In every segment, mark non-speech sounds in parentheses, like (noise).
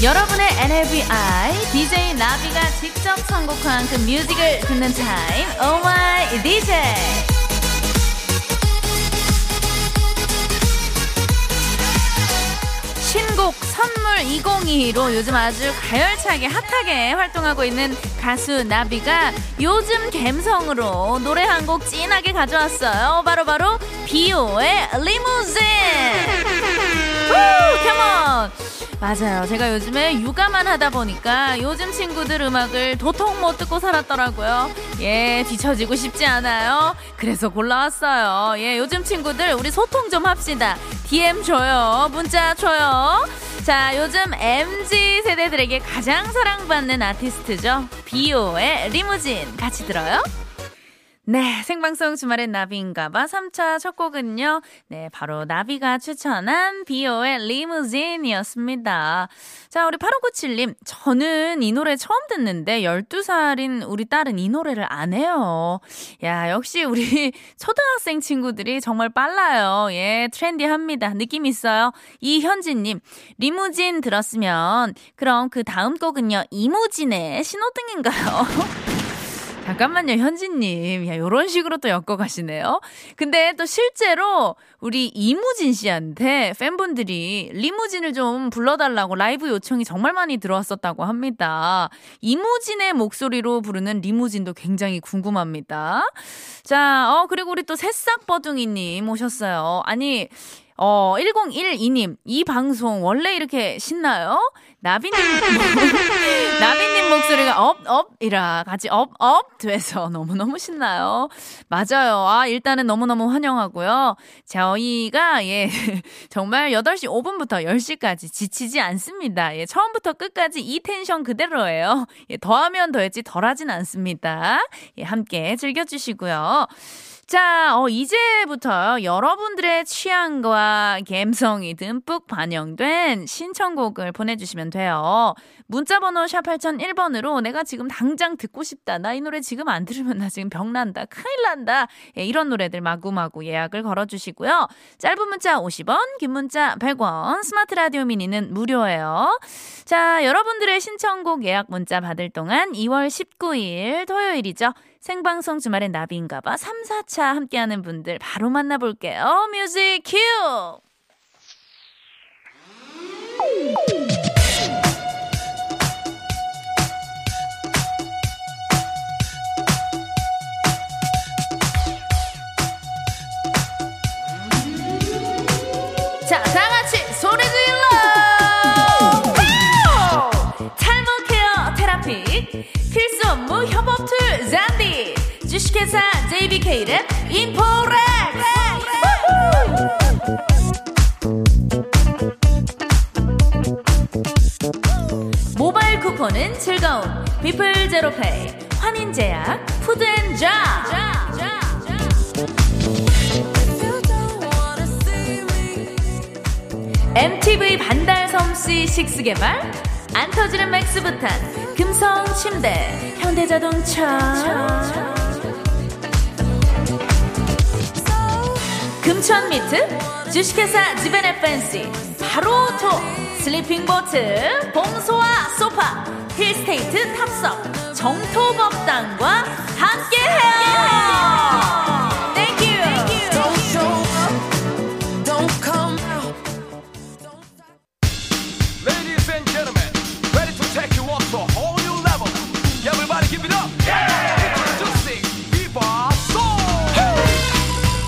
여러분의 NLBI DJ 나비가 직접 선곡한 그 뮤직을 듣는 타임 Oh my DJ 신곡 선물 2022로 요즘 아주 가열차게 핫하게 활동하고 있는 가수 나비가 요즘 갬성으로 노래 한곡 찐하게 가져왔어요. 바로바로 비오의 리무진! 우! 컴온! 맞아요. 제가 요즘에 육아만 하다 보니까 요즘 친구들 음악을 도통 못 듣고 살았더라고요. 예, 뒤처지고 싶지 않아요. 그래서 골라왔어요. 예, 요즘 친구들 우리 소통 좀 합시다. DM 줘요. 문자 줘요. 자, 요즘 MZ 세대들에게 가장 사랑받는 아티스트죠. 비오의 리무진 같이 들어요. 네, 생방송 주말엔 나비인가봐 3차 첫 곡은요. 네, 바로 나비가 추천한 비오의 리무진이었습니다. 자, 우리 8597님. 저는 이 노래 처음 듣는데 12살인 우리 딸은 이 노래를 안 해요. 야, 역시 우리 (laughs) 초등학생 친구들이 정말 빨라요. 예, 트렌디합니다. 느낌 있어요. 이현진님. 리무진 들었으면 그럼 그 다음 곡은요. 이무진의 신호등인가요? (laughs) 잠깐만요, 현진님. 야, 요런 식으로 또 엮어가시네요. 근데 또 실제로 우리 이무진 씨한테 팬분들이 리무진을 좀 불러달라고 라이브 요청이 정말 많이 들어왔었다고 합니다. 이무진의 목소리로 부르는 리무진도 굉장히 궁금합니다. 자, 어, 그리고 우리 또 새싹버둥이님 오셨어요. 아니, 어, 1012님, 이 방송 원래 이렇게 신나요? 나비님, (laughs) 나비님 목소리가 up, up, 이라 같이 up, up 돼서 너무너무 신나요. 맞아요. 아, 일단은 너무너무 환영하고요. 저희가, 예, (laughs) 정말 8시 5분부터 10시까지 지치지 않습니다. 예, 처음부터 끝까지 이 텐션 그대로예요. 예, 더하면 더했지 덜하진 않습니다. 예, 함께 즐겨주시고요. 자, 어, 이제부터 여러분들의 취향과 감성이 듬뿍 반영된 신청곡을 보내주시면 돼요. 문자번호 샵 8001번으로 내가 지금 당장 듣고 싶다. 나 이 노래 지금 안 들으면 나 지금 병난다. 큰일 난다. 예, 이런 노래들 마구마구 예약을 걸어주시고요. 짧은 문자 50원, 긴 문자 100원, 스마트 라디오 미니는 무료예요. 자, 여러분들의 신청곡 예약 문자 받을 동안 2월 19일 토요일이죠. 생방송 주말엔 나비인가봐 3, 4차 함께하는 분들 바로 만나볼게요. 뮤직 큐! MTV 반달섬씨 식스 개발 안 터지는 맥스부탄 금성 침대 현대자동차. 금천 미트 주식회사 지벤의 팬시 바로토 슬리핑 보트 봉소와 소파 힐스테이트 탑석 정토법당과 함께해요 Thank you. Don't show up, don't come out. Ladies and gentlemen, ready to take you up to a whole new level. Everybody give it up. Introducing Viva Soul.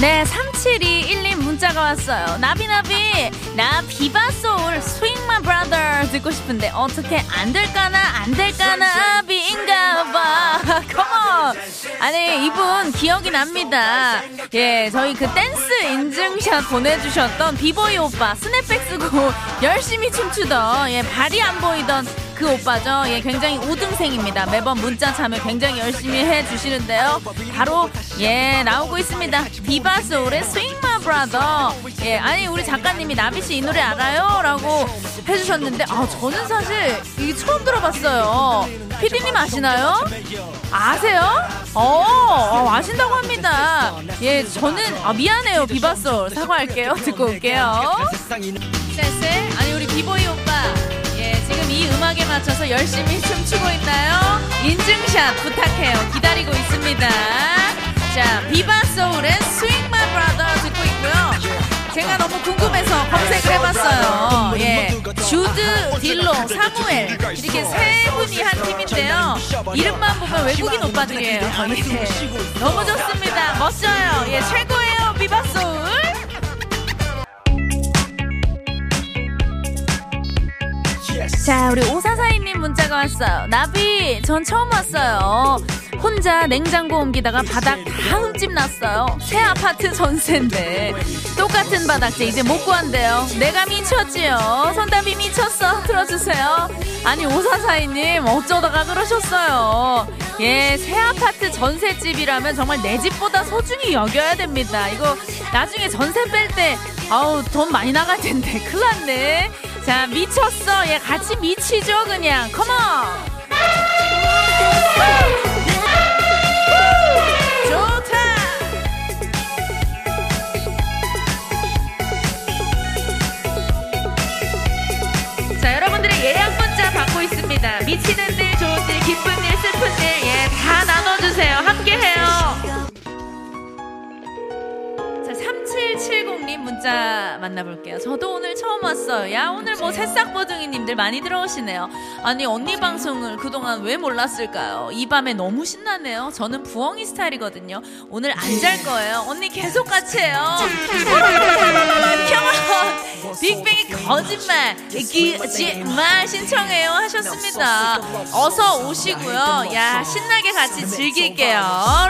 네, 3721님 문자가 왔어요. 나비나비, 나 비바소울 스윙마 브라더 듣고 싶은데 어떻게 안 될까나 안 될까나 비 인가봐. Come on. (laughs) 아니 이분 기억이 납니다. 예, 저희 그 댄스 인증샷 보내주셨던 비보이 오빠 스냅백 쓰고 (laughs) 열심히 춤추던 예 발이 안 보이던 그 오빠죠. 예, 굉장히 우등생입니다. 매번 문자 참여 굉장히 열심히 해주시는데요. 바로 예 나오고 있습니다. 비바소울의 Swing My Brother. 예, 아니 우리 작가님이 나비 씨 이 노래 알아요?라고 해주셨는데, 아 저는 사실 이게 처음 들어봤어요. 피디님 아시나요? 아세요? 어, 어, 아신다고 합니다. 예, 저는 아 미안해요 비바솔 사과할게요. (laughs) 듣고 올게요. 쎄쎄 아니 우리 비보이 오빠 예 지금 이 음악에 맞춰서 열심히 춤추고 있나요? 인증샷 부탁해요 기다리고 있습니다 자 비바 소울의 궁금해서 검색을 해봤어요. 예. 주드 딜로 사무엘. 이렇게 세 분이 한 팀인데요. 이름만 보면 외국인 오빠들이에요. 예. 너무 좋습니다. 멋져요. 예 최고예요. 비바 소울 자, 우리 오사사이님 문자가 왔어요. 나비, 전 처음 왔어요. 혼자 냉장고 옮기다가 바닥 다 흠집 났어요. 새 아파트 전세인데. 똑같은 바닥재 이제 못 구한대요. 내가 미쳤지요. 손담비 미쳤어. 들어주세요. 아니, 오사사이님, 어쩌다가 그러셨어요. 예, 새 아파트 전세집이라면 정말 내 집보다 소중히 여겨야 됩니다. 이거 나중에 전세 뺄 때, 아우, 돈 많이 나갈 텐데. 큰일 났네. 자, 미쳤어. 예, 같이 미치죠, 그냥. 컴온! 좋다! 자, 여러분들의 예약 문자 받고 있습니다. 미치는 님 문자 만나볼게요. 저도 오늘 처음 왔어요. 야, 오늘 뭐 새싹버둥이님들 많이 들어오시네요. 아니, 언니 방송을 그동안 왜 몰랐을까요? 이 밤에 너무 신나네요. 저는 부엉이 스타일이거든요. 오늘 안 잘 거예요. 언니 계속 같이 해요. (laughs) 평원! 빅뱅이 거짓말, 거짓말 신청해요 하셨습니다. 어서 오시고요. 야, 신나게 같이 즐길게요.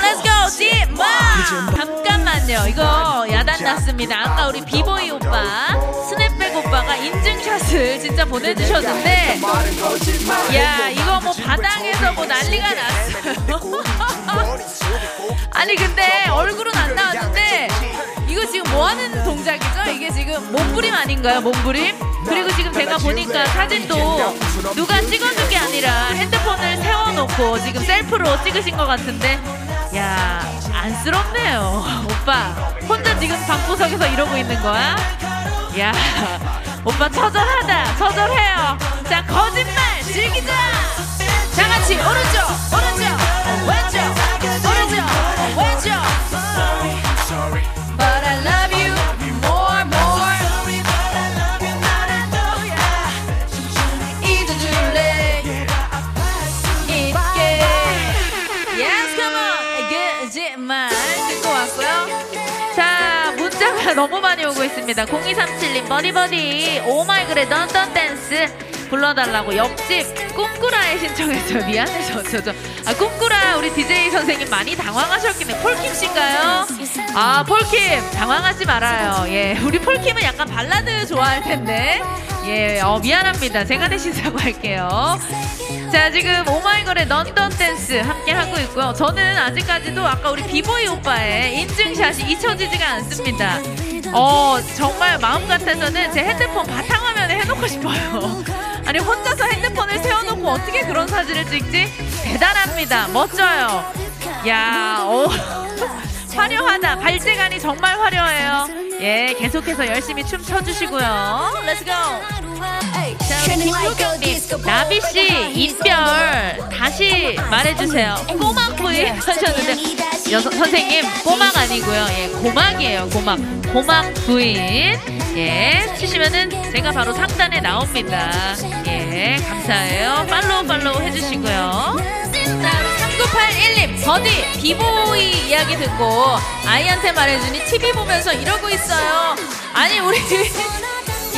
Let's go, 찐마! 잠깐만요. 이거 야단 났습니다. 아까 우리 비보이 오빠, 스냅백 오빠가 인증샷을 진짜 보내주셨는데, 야, 이거 뭐 바닥에서 뭐 난리가 났어요. (laughs) 아니, 근데 얼굴은 안 나왔는데, 이거 지금 뭐 하는 동작이죠? 이게 지금 몸부림 아닌가요? 몸부림? 그리고 지금 제가 보니까 사진도 누가 찍어준 게 아니라 핸드폰을 세워놓고 지금 셀프로 찍으신 것 같은데, 야, 안쓰럽네요. 오빠, 구석에서 이러고 있는 거야? 야, 오빠 처절하다. 처절해요. 자, 거짓말 즐기자! 다 같이 오른쪽, 오른쪽, 왼쪽, 오른쪽, 왼쪽. 문자가 (laughs) 너무 많이 오고 있습니다. 0237님 버디버디 오마이 그래 던던 댄스 불러달라고 옆집 꿈꾸라에 신청했죠 (laughs) 미안해 저저저. 아 꿈꾸라 우리 DJ 선생님 많이 당황하셨겠네. 폴킴 씨인가요? 아 폴킴 당황하지 말아요. 예 우리 폴킴은 약간 발라드 좋아할 텐데 예 어, 미안합니다. 제가 대신 사과할게요. 자 지금 오마이걸의 Dun Dun Dance 함께 하고 있고요. 저는 아직까지도 아까 우리 비보이 오빠의 인증샷이 잊혀지지가 않습니다. 어 정말 마음 같아서는 제 핸드폰 바탕화면에 해놓고 싶어요. 아니 혼자서 핸드폰을 세워놓고 어떻게 그런 사진을 찍지? 대단합니다. 멋져요. 야 어. 화려하다 발재간이 정말 화려해요 예 계속해서 열심히 춤 춰주시고요 let's go 자, 김효경님, 나비 씨, 인별, 다시 말해주세요. 꼬막 부인 하셨는데, 여, 선생님, 꼬막 아니고요. 예, 고막이에요, 고막. 고막 부인. 예, 치시면은 제가 바로 상단에 나옵니다. 예, 감사해요. follow, follow 해주시고요. 자, 우리 3981님, 버디, 비보이 이야기 듣고 아이한테 말해주니 TV 보면서 이러고 있어요. 아니, 우리. (laughs)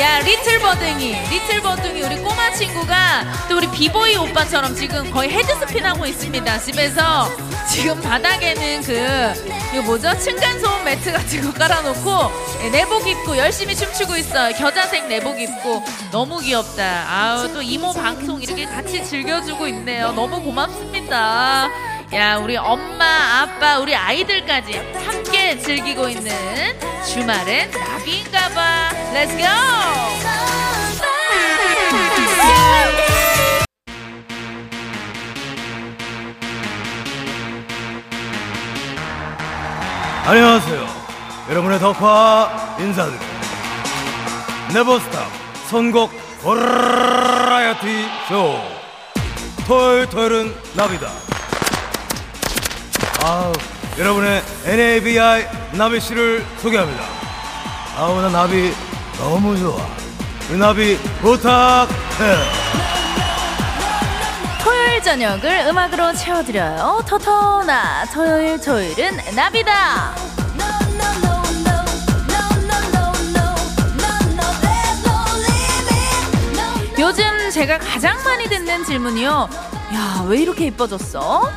야 little 버둥이 little 버둥이 우리 꼬마 친구가 또 우리 비보이 오빠처럼 지금 거의 headspin 하고 있습니다. 집에서 지금 바닥에는 그 이거 뭐죠? 층간소음 매트 같은 거 깔아놓고 예, 내복 입고 열심히 춤추고 있어요. 겨자색 내복 입고. 너무 귀엽다. 아우 또 이모 방송 이렇게 같이 즐겨주고 있네요. 너무 고맙습니다 야, 우리 엄마, 아빠, 우리 아이들까지 함께 즐기고 있는 주말엔 나비인가 봐. Let's go! 안녕하세요. 여러분의 덕화 인사드립니다. 네버스탑 선곡 버라이어티 쇼. 토요일 토요일은 나비다. 아우, 여러분의 NABI 나비 씨를 소개합니다. 아우, 나 나비 너무 좋아. 이 나비 부탁해. 토요일 저녁을 음악으로 채워드려요. 토토나 토요일 토요일은 나비다. 요즘 제가 가장 많이 듣는 질문이요. 야, 왜 이렇게 이뻐졌어?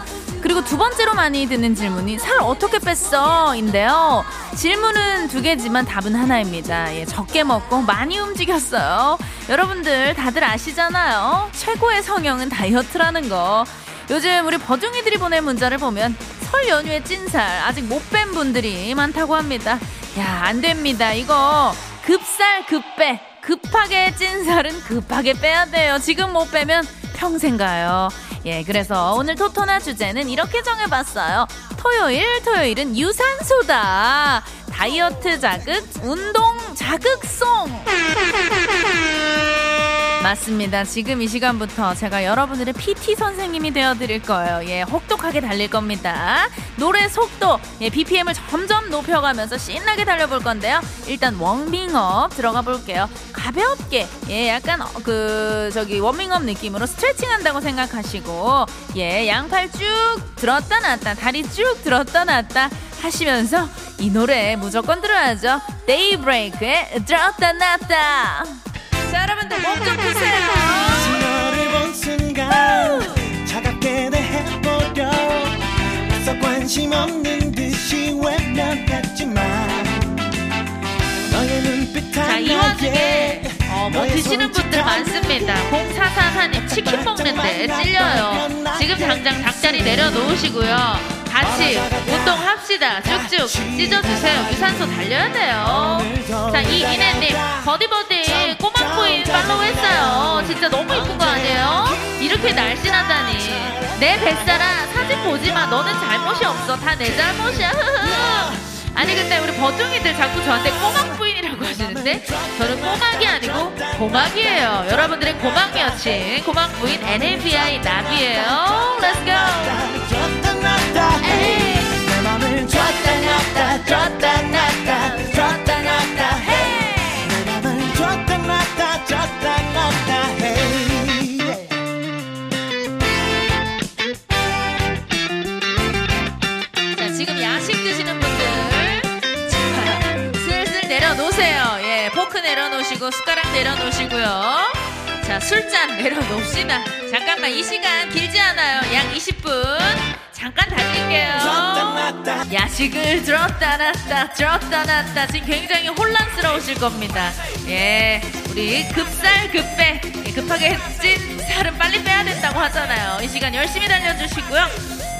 그리고 두 번째로 많이 듣는 질문이 살 어떻게 뺐어? 인데요. 질문은 두 개지만 답은 하나입니다. 예, 적게 먹고 많이 움직였어요. 여러분들 다들 아시잖아요. 최고의 성형은 다이어트라는 거. 요즘 우리 버둥이들이 보낸 문자를 보면 설 연휴에 찐살 아직 못 뺀 분들이 많다고 합니다. 야, 안 됩니다. 이거 급살 급빼. 급하게 찐살은 급하게 빼야 돼요. 지금 못 빼면 평생 가요. 예, 그래서 오늘 토토나 주제는 이렇게 정해봤어요. 토요일, 토요일은 유산소다. 다이어트 자극, 운동 자극송. (laughs) 맞습니다. 지금 이 시간부터 제가 여러분들의 PT 선생님이 되어드릴 거예요. 예, 혹독하게 달릴 겁니다. 노래 속도, 예, BPM을 점점 높여가면서 신나게 달려볼 건데요. 일단 워밍업 들어가 볼게요. 가볍게, 예, 약간 어, 그 저기 워밍업 느낌으로 스트레칭 한다고 생각하시고, 예, 양팔 쭉 들었다 놨다, 다리 쭉 들었다 놨다 하시면서 이 노래 무조건 들어야죠. 데이브레이크의 들었다 놨다. 몸좀 푸세요. 너를 본 순간 차갑게 대해버려 벌써 관심 없는 듯이 외면했지만 너의 눈빛 자, 이 와중에 어, 뭐 드시는 분들 많습니다. 0444님 치킨 먹는데 찔려요. 지금 당장 닭다리 내려놓으시고요. 같이 운동합시다. 쭉쭉 찢어주세요. 유산소 달려야 돼요. 자, 이인혜님 버디버디 꼬막 부인 팔로우 했어요. 진짜 너무 이쁜 거 아니에요? 이렇게 날씬하다니. 내 뱃살아 사진 보지 마. 너는 잘못이 없어. 다 내 잘못이야. (laughs) 아니 근데 우리 버둥이들 자꾸 저한테 꼬막 부인이라고 하시는데 저는 꼬막이 아니고 고막이에요. 여러분들의 고막 여친 고막 부인 NABI 나비예요. Let's go. 내려놓으시고 숟가락 내려놓으시고요. 자 술잔 내려놓읍시다. 잠깐만 이 시간 길지 않아요. 약 20분 잠깐 달릴게요. 놨다 야식을 들었다 놨다 들었다 놨다 지금 굉장히 혼란스러우실 겁니다 예 우리 급살 급배 예, 급하게 찐 살은 빨리 빼야 된다고 하잖아요 이 시간 열심히 달려주시고요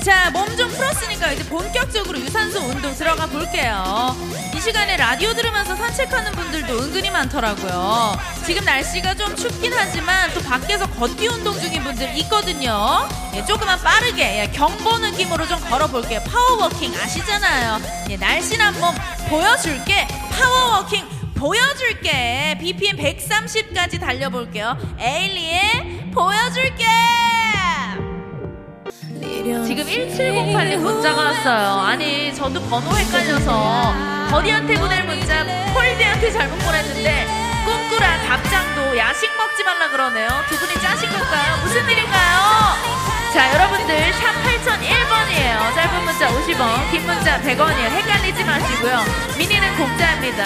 자 몸 좀 풀었으니까 이제 본격적으로 유산소 운동 들어가 볼게요 이 시간에 라디오 들으면서 산책하는 분들도 은근히 많더라고요. 지금 날씨가 좀 춥긴 하지만 또 밖에서 걷기 운동 중인 분들 있거든요. 예, 조금만 빠르게 예, 경보 느낌으로 좀 걸어볼게요. power walking 아시잖아요. 예, 날씬한 몸 보여줄게. power walking 보여줄게. BPM 130까지 달려볼게요. 에일리의 보여줄게! 지금 1708님 문자가 왔어요. 아니, 저도 번호 헷갈려서 버디한테 보낼 문자 폴디한테 잘못 보냈는데 꿈꾸라 답장도 야식 먹지 말라 그러네요. 두 분이 짜신 걸까요? 무슨 일인가요? 자, 여러분들 샵 8001번이에요. 짧은 문자 50원, 긴 문자 100원이에요. 헷갈리지 마시고요. 미니는 공짜입니다.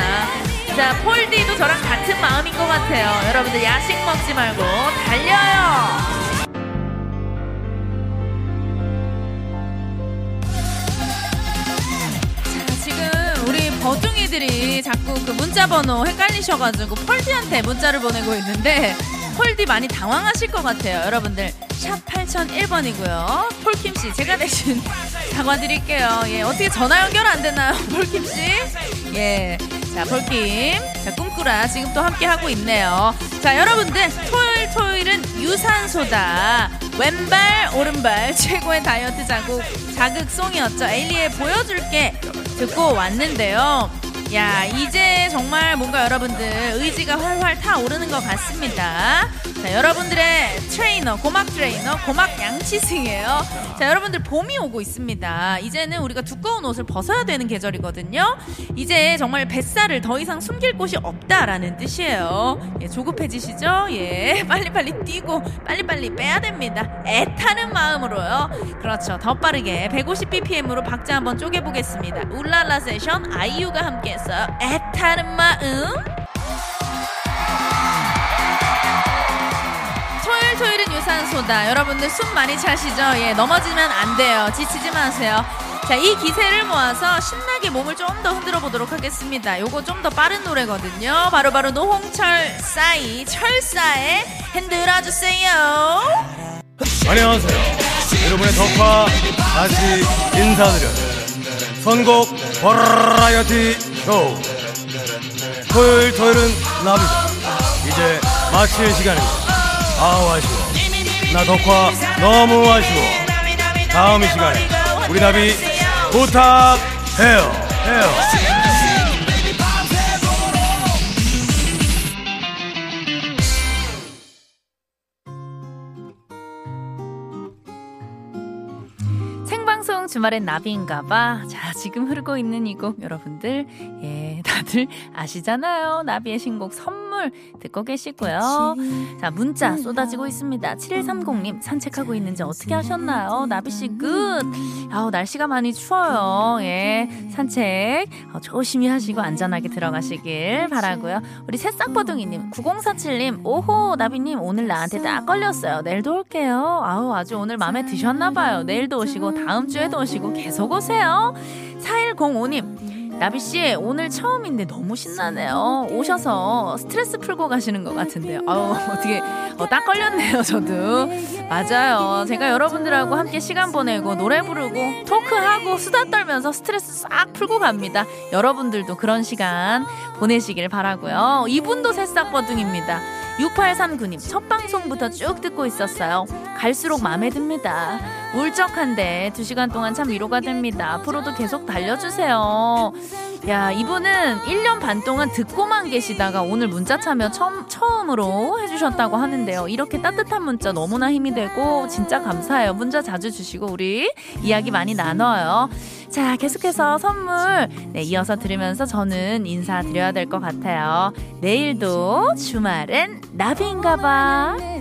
자, 폴디도 저랑 같은 마음인 것 같아요. 여러분들 야식 먹지 말고 달려요. 버둥이들이 자꾸 그 문자 번호 헷갈리셔가지고 펄디한테 문자를 보내고 있는데 폴디 많이 당황하실 것 같아요. 여러분들 샵 8001번이고요. 폴킴 씨 제가 대신 (laughs) 사과드릴게요. 예, 어떻게 전화 연결 안 되나요, (laughs) 폴킴 씨? 예. 자, 폴킴. 자, 꿈꾸라. 지금 또 함께 하고 있네요. 자, 여러분들. 토요일, 토요일은 유산소다. 왼발, 오른발. 최고의 다이어트 자극, 자극송이었죠. 에일리의 보여줄게. 듣고 왔는데요. 야, 이제 정말 뭔가 여러분들 의지가 활활 타오르는 것 같습니다. 자, 여러분들의 트레이너, 고막 트레이너, 고막 양치승이에요. 자, 여러분들 봄이 오고 있습니다. 이제는 우리가 두꺼운 옷을 벗어야 되는 계절이거든요. 이제 정말 뱃살을 더 이상 숨길 곳이 없다라는 뜻이에요. 예, 조급해지시죠? 예, (laughs) 빨리빨리 뛰고 빨리빨리 빼야 됩니다. 애타는 마음으로요. 그렇죠. 더 빠르게 150bpm으로 박자 한번 쪼개보겠습니다. 울랄라 세션 아이유가 함께 했어요. 애타는 마음. 유산소다. 여러분들 숨 많이 차시죠? 예, 넘어지면 안 돼요. 지치지 마세요. 자, 이 기세를 모아서 신나게 몸을 좀 더 흔들어 보도록 하겠습니다. 요거 좀 더 빠른 노래거든요. 바로 바로 노홍철 싸이 철사의 흔들어 주세요. 안녕하세요. 여러분의 덕화 다시 인사드려요. 선곡 버라이어티 쇼. 토요일 토요일은 나비다. 이제 마칠 시간입니다. 아우 아쉬워. 나 덕화 너무 아쉬워. 다음 이 시간에 우리 나비 부탁해요. 해요. 주말엔 나비인가 봐. 자, 지금 흐르고 있는 이 곡 여러분들, 예, 다들 아시잖아요. 나비의 신곡 선물 듣고 계시고요. 자, 문자 쏟아지고 있습니다. 7130님, 산책하고 있는지 어떻게 하셨나요? 나비씨 good! 아우, 날씨가 많이 추워요. 예, 산책 어, 조심히 하시고 안전하게 들어가시길 바라고요. 우리 새싹버둥이 님, 9047 님, 오호, 나비 님, 오늘 나한테 딱 걸렸어요. 내일도 올게요. 아우, 아주 오늘 마음에 드셨나 봐요. 내일도 오시고, 다음 주에도 오시고, 계속 오세요. 4105님, 나비씨, 오늘 처음인데 너무 신나네요. 오셔서 스트레스 풀고 가시는 것 같은데요. 아우, 어떻게, 어, 딱 걸렸네요, 저도. 맞아요. 제가 여러분들하고 함께 시간 보내고, 노래 부르고, 토크하고, 수다 떨면서 스트레스 싹 풀고 갑니다. 여러분들도 그런 시간 보내시길 바라고요. 이분도 새싹버둥입니다. 6839님, 첫 방송부터 쭉 듣고 있었어요. 갈수록 마음에 듭니다. 울적한데 두 시간 동안 참 위로가 됩니다. 앞으로도 계속 달려주세요. 야, 이분은 1년 반 동안 듣고만 계시다가 오늘 문자 참여 처음, 처음으로 해주셨다고 하는데요. 이렇게 따뜻한 문자 너무나 힘이 되고 진짜 감사해요. 문자 자주 주시고 우리 이야기 많이 나눠요. 자, 계속해서 선물 네, 이어서 들으면서 저는 인사드려야 될 것 같아요. 내일도 주말엔 나비인가봐.